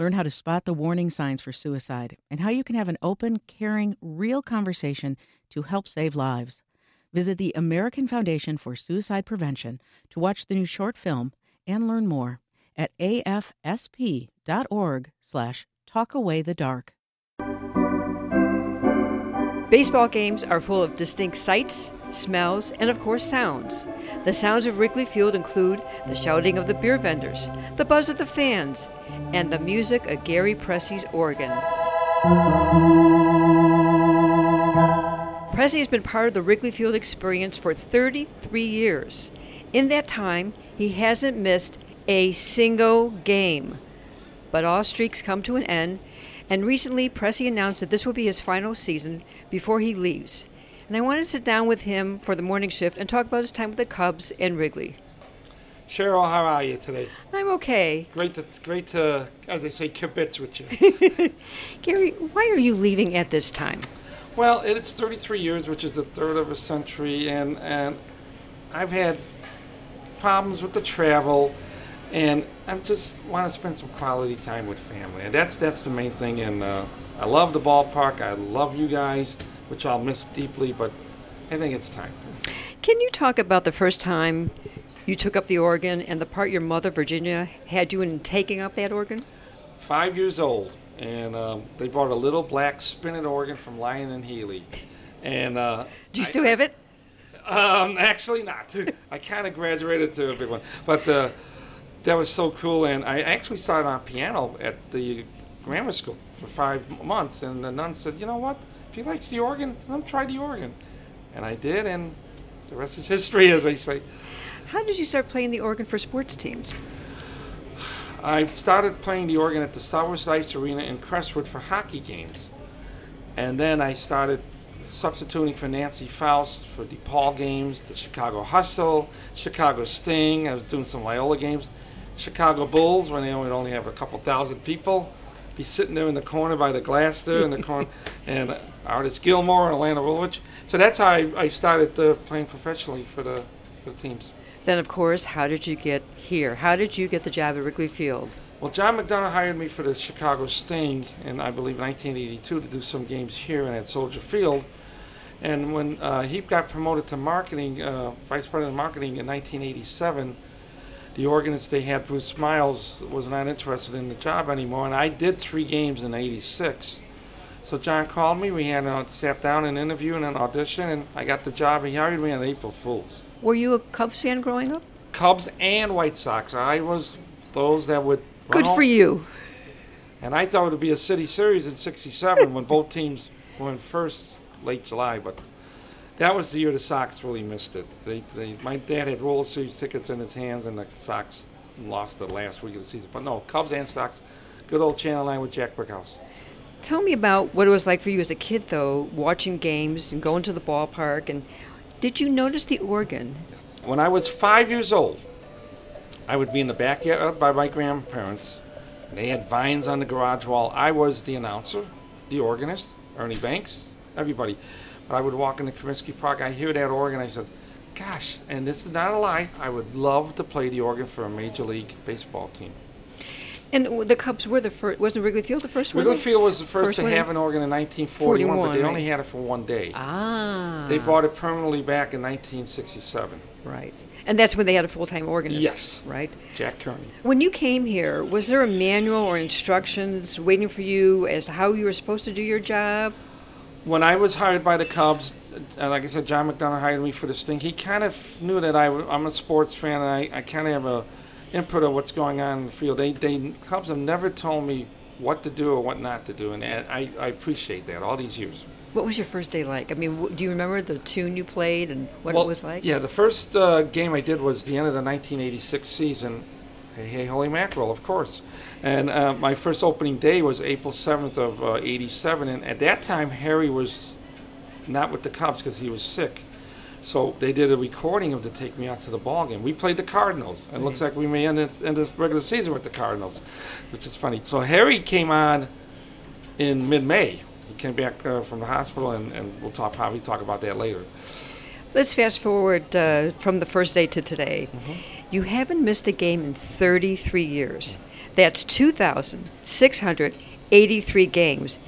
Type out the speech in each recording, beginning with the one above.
learn how to spot the warning signs for suicide, and how you can have an open, caring, real conversation to help save lives. Visit the American Foundation for Suicide Prevention to watch the new short film and learn more at afsp.org slash talkawaythedark. Baseball games are full of distinct sights, smells, and of course sounds. The sounds of Wrigley Field include the shouting of the beer vendors, the buzz of the fans, and the music of Gary Pressey's organ. Pressey has been part of the Wrigley Field experience for 33 years. In that time, he hasn't missed a single game. But all streaks come to an end, and recently Pressey announced that this will be his final season before he leaves. And I wanted to sit down with him for the morning shift and talk about his time with the Cubs and Wrigley. Cheryl, how are you today? I'm okay. Great to, great to, as they say, kibitz with you. Gary, why are you leaving at this time? well, it's 33 years, which is a third of a century, and, and I've had problems with the travel, and I just want to spend some quality time with family, and that's that's the main thing. And uh, I love the ballpark. I love you guys, which I'll miss deeply, but I think it's time. Can you talk about the first time you took up the organ and the part your mother, Virginia, had you in taking up that organ? Five years old, and um, they bought a little black spinet organ from Lyon and Healy, and uh, Do you I- still have it? Um, actually not. I kind of graduated to a big one, but uh, that was so cool. And I actually started on piano at the grammar school for five months. And the nun said, "You know what? If he likes the organ, let him try the organ." And I did, and the rest is history, as they say. How did you start playing the organ for sports teams? I started playing the organ at the Star Wars Ice Arena in Crestwood for hockey games. And then I started substituting for Nancy Faust for DePaul games, the Chicago Hustle, Chicago Sting. I was doing some Loyola games. Chicago Bulls when they only only have a couple thousand people. Be sitting there in the corner by the glass there in the corner, and Artis Gilmore and Orlando Woolridge. So that's how I, I started uh, playing professionally for the, for the teams. Then, of course, how did you get here? How did you get the job at Wrigley Field? Well, John McDonough hired me for the Chicago Sting in, I believe, 1982 to do some games here and at Soldier Field. And when uh, he got promoted to marketing, uh, vice president of marketing in 1987, the organist they had, Bruce Miles, was not interested in the job anymore. And I did three games in 86. So John called me. We had a, sat down and interview and an audition, and I got the job. He hired me on April Fools. Were you a Cubs fan growing up? Cubs and White Sox. I was those that would. Good run for you. and I thought it would be a city series in '67 when both teams were in first late July, but that was the year the Sox really missed it. They, they, my dad had World Series tickets in his hands, and the Sox lost the last week of the season. But no, Cubs and Sox, good old Channel 9 with Jack Brickhouse. Tell me about what it was like for you as a kid, though, watching games and going to the ballpark. And did you notice the organ? When I was five years old, I would be in the backyard by my grandparents. They had vines on the garage wall. I was the announcer, the organist, Ernie Banks, everybody. But I would walk into Comiskey Park. I hear that organ. I said, "Gosh!" And this is not a lie. I would love to play the organ for a major league baseball team. And the Cubs were the first. Wasn't Wrigley Field the first one? Wrigley Field was the first, First to have an organ in 1941, but they right. only had it for one day. Ah. They bought it permanently back in 1967. Right. And that's when they had a full time organist. Yes. Right. Jack Kearney. When you came here, was there a manual or instructions waiting for you as to how you were supposed to do your job? When I was hired by the Cubs, uh, like I said, John McDonough hired me for this thing. He kind of knew that I, w- I'm a sports fan and I, I kind of have a input of what's going on in the field. They, they Cubs have never told me what to do or what not to do, and I, I appreciate that all these years. What was your first day like? I mean, do you remember the tune you played and what Well, it was like? Yeah, the first uh, game I did was the end of the 1986 season. Hey, hey, holy mackerel, of course. And uh, my first opening day was April 7th of uh, 87. And at that time, Harry was not with the Cubs because he was sick. So they did a recording of the Take Me Out to the Ball game. We played the Cardinals, and it looks like we may end, it, end the regular season with the Cardinals, which is funny. So Harry came on in mid-May. He came back uh, from the hospital, and, and we'll talk probably talk about that later. Let's fast forward uh, from the first day to today. Mm-hmm. You haven't missed a game in 33 years. That's 2,683 games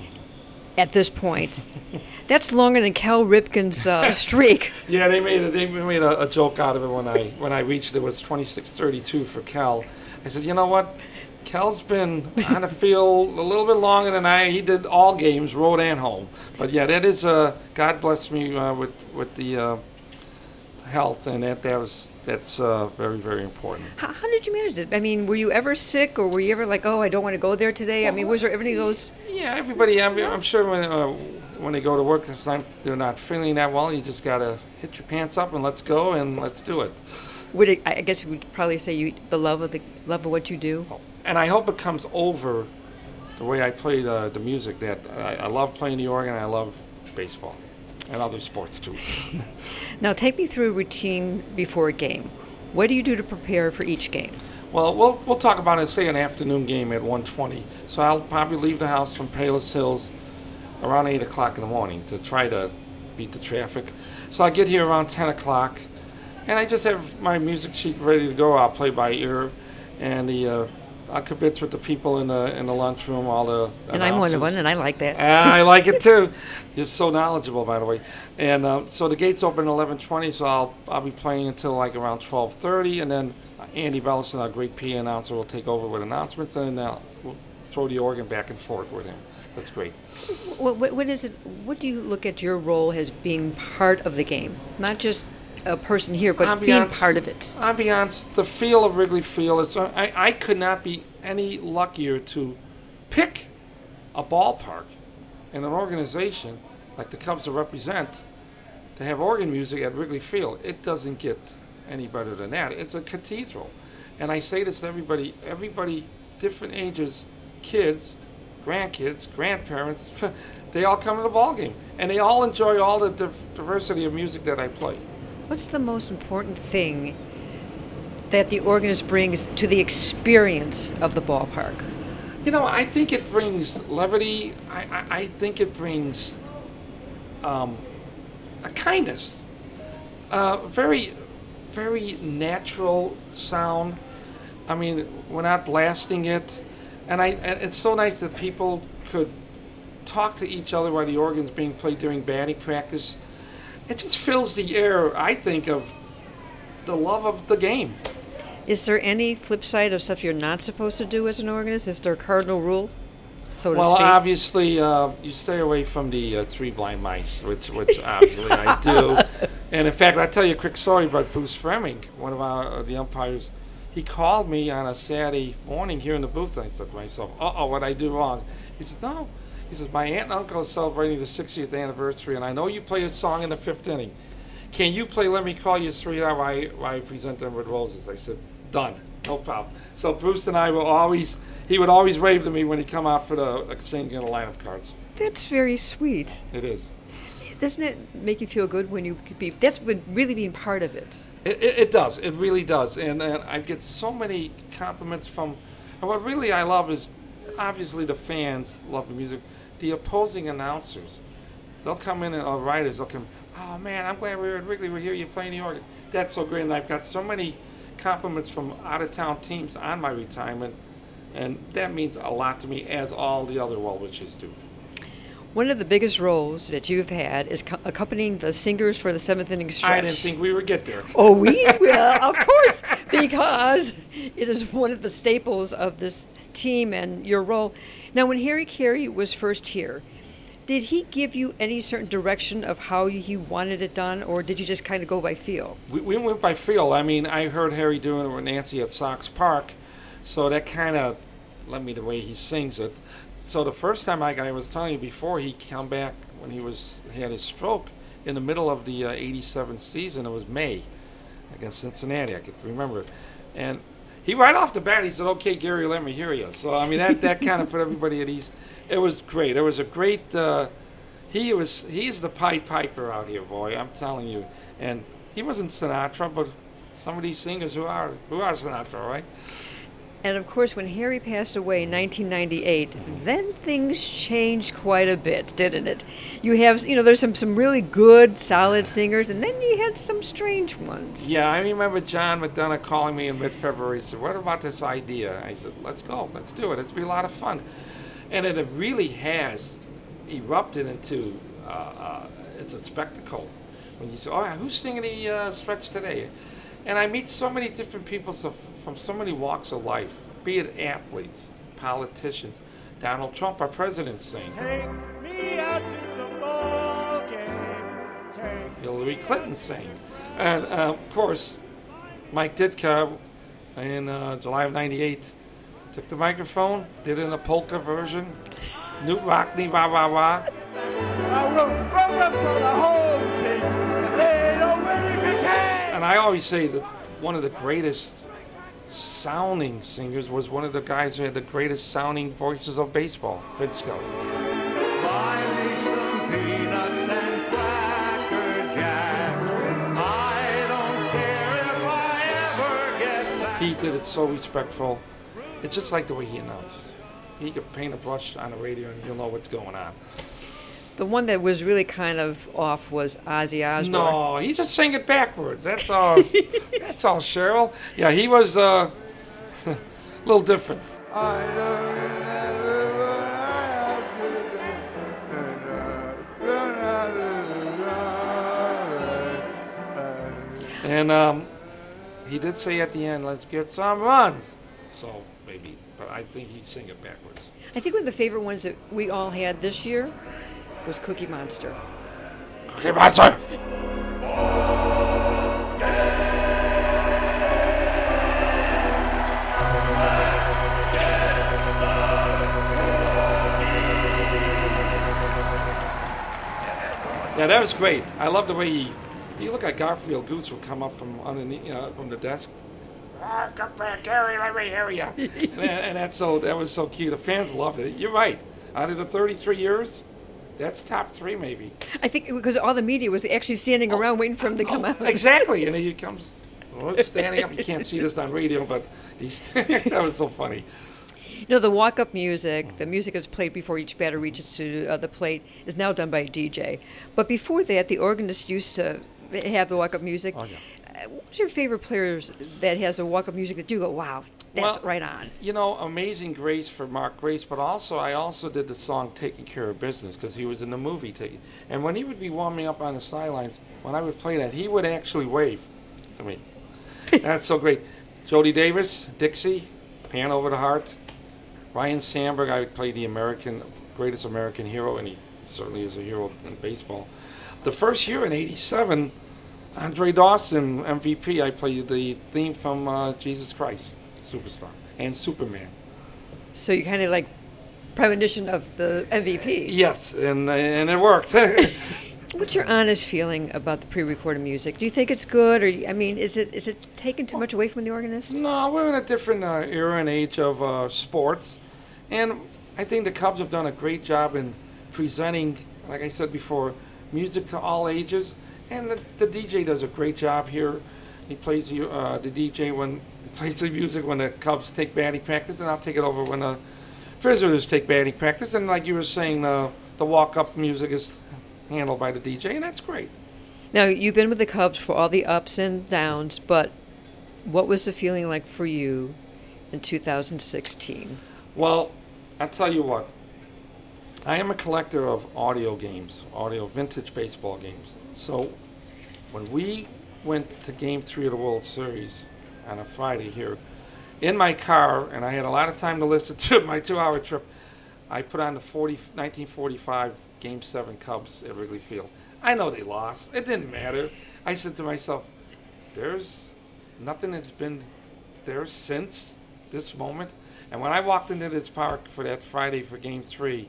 at this point. That's longer than Cal Ripken's uh, streak. Yeah, they made a, they made a, a, joke out of it when I when I reached it was 26:32 for Cal. I said, you know what? Cal's been on the field a little bit longer than I. He did all games, road and home. But yeah, that is uh, God bless me uh, with with the uh, health, and that that was that's uh, very very important. How, how, did you manage it? I mean, were you ever sick, or were you ever like, oh, I don't want to go there today? Well, I mean, was there any of those? Yeah, everybody. I'm, I'm sure when uh, when they go to work, sometimes they're not feeling that well. You just gotta hit your pants up and let's go and let's do it. Would it, I guess you would probably say you the love of the love of what you do. Oh, and I hope it comes over the way I play the, the music. That I, I love playing the organ. I love baseball and other sports too. now, take me through a routine before a game. What do you do to prepare for each game? Well, we'll we'll talk about it. Say an afternoon game at 1:20. So I'll probably leave the house from Palos Hills around 8 o'clock in the morning to try to beat the traffic. So I get here around 10 o'clock, and I just have my music sheet ready to go. I'll play by ear, and the uh, I kibitz with the people in the in the lunchroom, all the and I'm one of them, and I like that. I like it too. You're so knowledgeable, by the way. And uh, so the gates open at 11:20, so I'll I'll be playing until like around 12:30, and then Andy Bellison, our great PA announcer, will take over with announcements, and then we'll throw the organ back and forth with him. That's great. What, what is it? What do you look at your role as being part of the game, not just a person here, but ambiance, being part of it. Ambiance, the feel of Wrigley Field. It's, uh, I, I could not be any luckier to pick a ballpark and an organization like the Cubs to represent to have organ music at Wrigley Field. It doesn't get any better than that. It's a cathedral. And I say this to everybody, everybody, different ages, kids, grandkids, grandparents, they all come to the ball game. And they all enjoy all the diversity of music that I play. What's the most important thing that the organist brings to the experience of the ballpark? You know, I think it brings levity. I, I, I think it brings um, a kindness, uh, very, very natural sound. I mean, we're not blasting it, and I. It's so nice that people could talk to each other while the organ's being played during batting practice it just fills the air, I think, of the love of the game. Is there any flip side of stuff you're not supposed to do as an organist? Is there a cardinal rule, so well, to speak? Well, obviously, uh, you stay away from the uh, three blind mice, which, which obviously I do. And in fact, I'll tell you a quick story about Bruce Froemming, one of our uh, the umpires. He called me on a Saturday morning here in the booth. And I said to myself, "Uh oh, what did I do wrong?" He said, "No, he says, My aunt and uncle are celebrating the 60th anniversary, and I know you play a song in the fifth inning. Can you play Let Me Call You Sweetheart while I, I present them with roses? I said, Done. No problem. So Bruce and I will always, he would always wave to me when he come out for the exchanging of the line of cards. That's very sweet. It is. Doesn't it make you feel good when you could be, that's really being part of it. It, it, it does. It really does. And, and I get so many compliments from, and what really I love is obviously the fans love the music the opposing announcers, they'll come in and or writers, they'll come, oh man, I'm glad we are at Wrigley. We're here. You're playing the organ. That's so great. And I've got so many compliments from out of town teams on my retirement, and that means a lot to me, as all the other well wishes do. One of the biggest roles that you've had is co- accompanying the singers for the seventh inning stretch. I didn't think we would get there. Oh, we will, of course, because it is one of the staples of this team and your role. Now, when Harry Caray was first here, did he give you any certain direction of how he wanted it done, or did you just kind of go by feel? We, we went by feel. I mean, I heard Harry doing it with Nancy at Sox Park, so that kind of led me the way he sings it. So the first time I, I was telling you before he come back when he was he had his stroke in the middle of the uh, 87 season, it was May against Cincinnati. I could remember it. And he right off the bat he said, "Okay, Gary, let me hear you." So I mean that that kind of put everybody at ease. It was great. It was a great. Uh, he was he's the Pied Piper out here, boy. I'm telling you. And he wasn't Sinatra, but some of these singers who are who are Sinatra, right? And of course, when Harry passed away in 1998, then things changed quite a bit, didn't it? You have, you know, there's some, some really good, solid singers, and then you had some strange ones. Yeah, I remember John McDonough calling me in mid-February. He said, "What about this idea?" I said, "Let's go. Let's do it. It's be a lot of fun." And it really has erupted into uh, uh, it's a spectacle. When you say, "Oh, who's singing the uh, stretch today?" And I meet so many different people so, from so many walks of life, be it athletes, politicians. Donald Trump, our president, sings. Take me out to the ball game. Take Hillary Clinton saying. And uh, of course, Mike Ditka in uh, July of 98 took the microphone, did it in a polka version. Knute Rockne, rah, rah, rah. And I always say that one of the greatest sounding singers was one of the guys who had the greatest sounding voices of baseball, Vince Scully. Buy me some peanuts and cracker jacks. I don't care if I ever get back. He did it so respectful. It's just like the way he announces. He could paint a brush on the radio and you'll know what's going on. The one that was really kind of off was Ozzy Osbourne. No, he just sang it backwards. That's all. that's all, Cheryl. Yeah, he was uh, a little different. I don't remember what I have to do. And um, he did say at the end, "Let's get some runs." So maybe, but I think he'd sing it backwards. I think one of the favorite ones that we all had this year was Cookie Monster. Cookie Monster. Yeah, that was great. I love the way he. You look like Garfield Goose would come up from underneath, you know, from the desk. Ah, come back, Gary. Let me hear you. and, that, and that's so. That was so cute. The fans loved it. You're right. Out of the 33 years, that's top three maybe. I think because all the media was actually standing around waiting for him to come Oh, out. Exactly, and he comes well, standing up. You can't see this on radio, but he's that was so funny. You know, the walk-up music, the music that's played before each batter reaches to uh, the plate, is now done by a DJ. But before that, the organist used to have the walk-up music. Oh, yeah. Uh, What's your favorite players that has a walk-up music that you go, wow, that's Well, right on? You know, Amazing Grace for Mark Grace, but also I also did the song "Taking Care of Business" because he was in the movie. Taking, and when he would be warming up on the sidelines, when I would play that, he would actually wave to me. That's so great. Jody Davis, Dixie, Pan Over the Heart, Ryne Sandberg. I would play the American greatest American hero, and he certainly is a hero in baseball. The first year in '87, Andre Dawson MVP. I played the theme from uh, Jesus Christ Superstar and Superman. So you kind of like premonition of the MVP. Yes, and and it worked. What's your honest feeling about the pre-recorded music? Do you think it's good, or I mean, is it is it taking too much away from the organist? no, we're in a different uh, era and age of uh, sports, and I think the Cubs have done a great job in presenting, like I said before, music to all ages, and the, the DJ does a great job here. He plays the, uh, the DJ when he plays the music when the Cubs take batting practice, and I'll take it over when the visitors take batting practice. And like you were saying, the the walk-up music is handled by the DJ, and that's great. Now you've been with the Cubs for all the ups and downs, but what was the feeling like for you in 2016? Well, I tell you what. I am a collector of audio games, audio vintage baseball games. So when we went to game three of the World Series on a Friday here, in my car, and I had a lot of time to listen to my two hour trip, I put on the 40, 1945 Game 7 Cubs at Wrigley Field. I know they lost. It didn't matter. I said to myself, there's nothing that's been there since this moment. And when I walked into this park for that Friday for Game Three,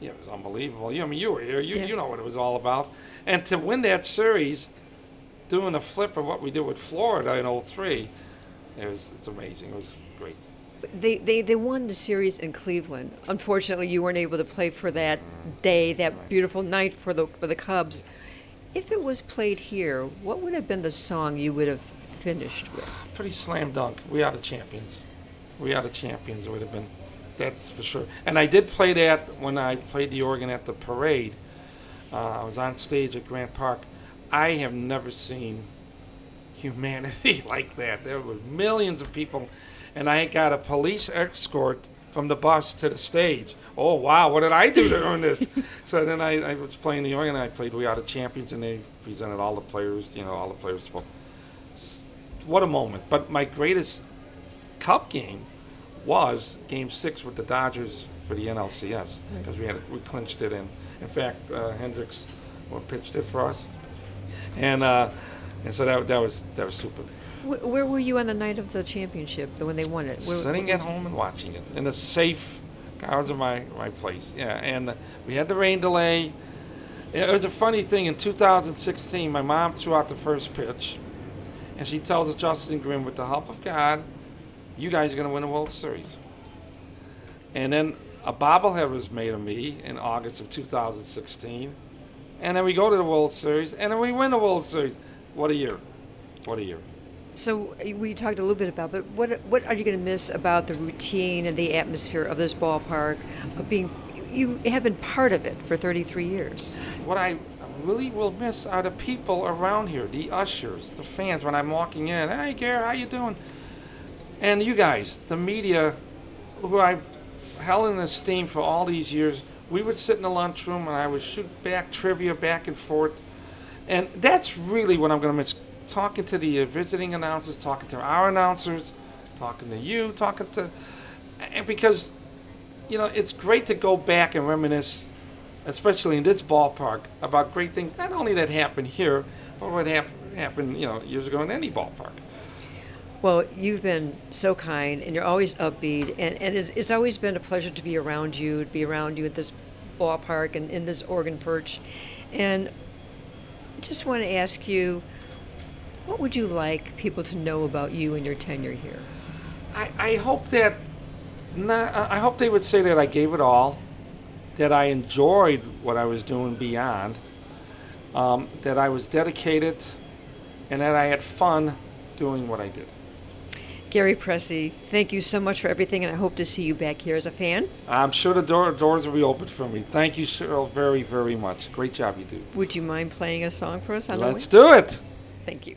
yeah, it was unbelievable. You, I mean, you were here. You, Yeah. you know what it was all about. And to win that series, doing a flip of what we did with Florida in 03, it was it's amazing. It was great. They, they, they won the series in Cleveland. Unfortunately, you weren't able to play for that day, that beautiful night for the for the Cubs. If it was played here, what would have been the song you would have finished with? Pretty slam dunk. We are the champions. We are the champions. It would have been, that's for sure. And I did play that when I played the organ at the parade. Uh, I was on stage at Grant Park. I have never seen humanity like that. There were millions of people, and I got a police escort from the bus to the stage. Oh wow, what did I do to earn this? so then I, I was playing the organ, and I played "We Are the Champions," and they presented all the players. You know, all the players spoke. What a moment! But my greatest Cub game was Game Six with the Dodgers for the NLCS because we had we clinched it in. In fact, uh, Hendricks pitched it for us, and uh, and so that that was that was super. Wh- Where were you on the night of the championship, the- when they won it? Where, Sitting at home and watching it in the safe hours of my, my place. Yeah, and uh, we had the rain delay. It was a funny thing. In 2016, my mom threw out the first pitch, and she tells us, Justin Grimm, with the help of God, you guys are going to win the World Series. And then a bobblehead was made of me in August of 2016. And then we go to the World Series, and then we win the World Series. What a year. What a year. So uh, we talked a little bit about, but what what are you going to miss about the routine and the atmosphere of this ballpark? Of being, you have been part of it for 33 years. What I really will miss are the people around here, the ushers, the fans. When I'm walking in, hey, Gary, how you doing? And you guys, the media, who I've held in esteem for all these years. We would sit in the lunchroom and I would shoot back trivia back and forth, and that's really what I'm going to miss. Talking to the uh, visiting announcers, talking to our announcers, talking to you, talking to, and because, you know, it's great to go back and reminisce especially in this ballpark, about great things not only that happened here, but what hap- happened, you know, years ago in any ballpark. Well, you've been so kind, and you're always upbeat, and, and it's, it's always been a pleasure to be around you, to be around you at this ballpark and in this organ perch. And I just want to ask you, what would you like people to know about you and your tenure here? I, I hope that not, I hope they would say that I gave it all, that I enjoyed what I was doing beyond, um, that I was dedicated, and that I had fun doing what I did. Gary Pressey, thank you so much for everything, and I hope to see you back here as a fan. I'm sure the door, doors will be open for me. Thank you, Cheryl, very, very much. Great job you do. Would you mind playing a song for us Let's do it. Thank you.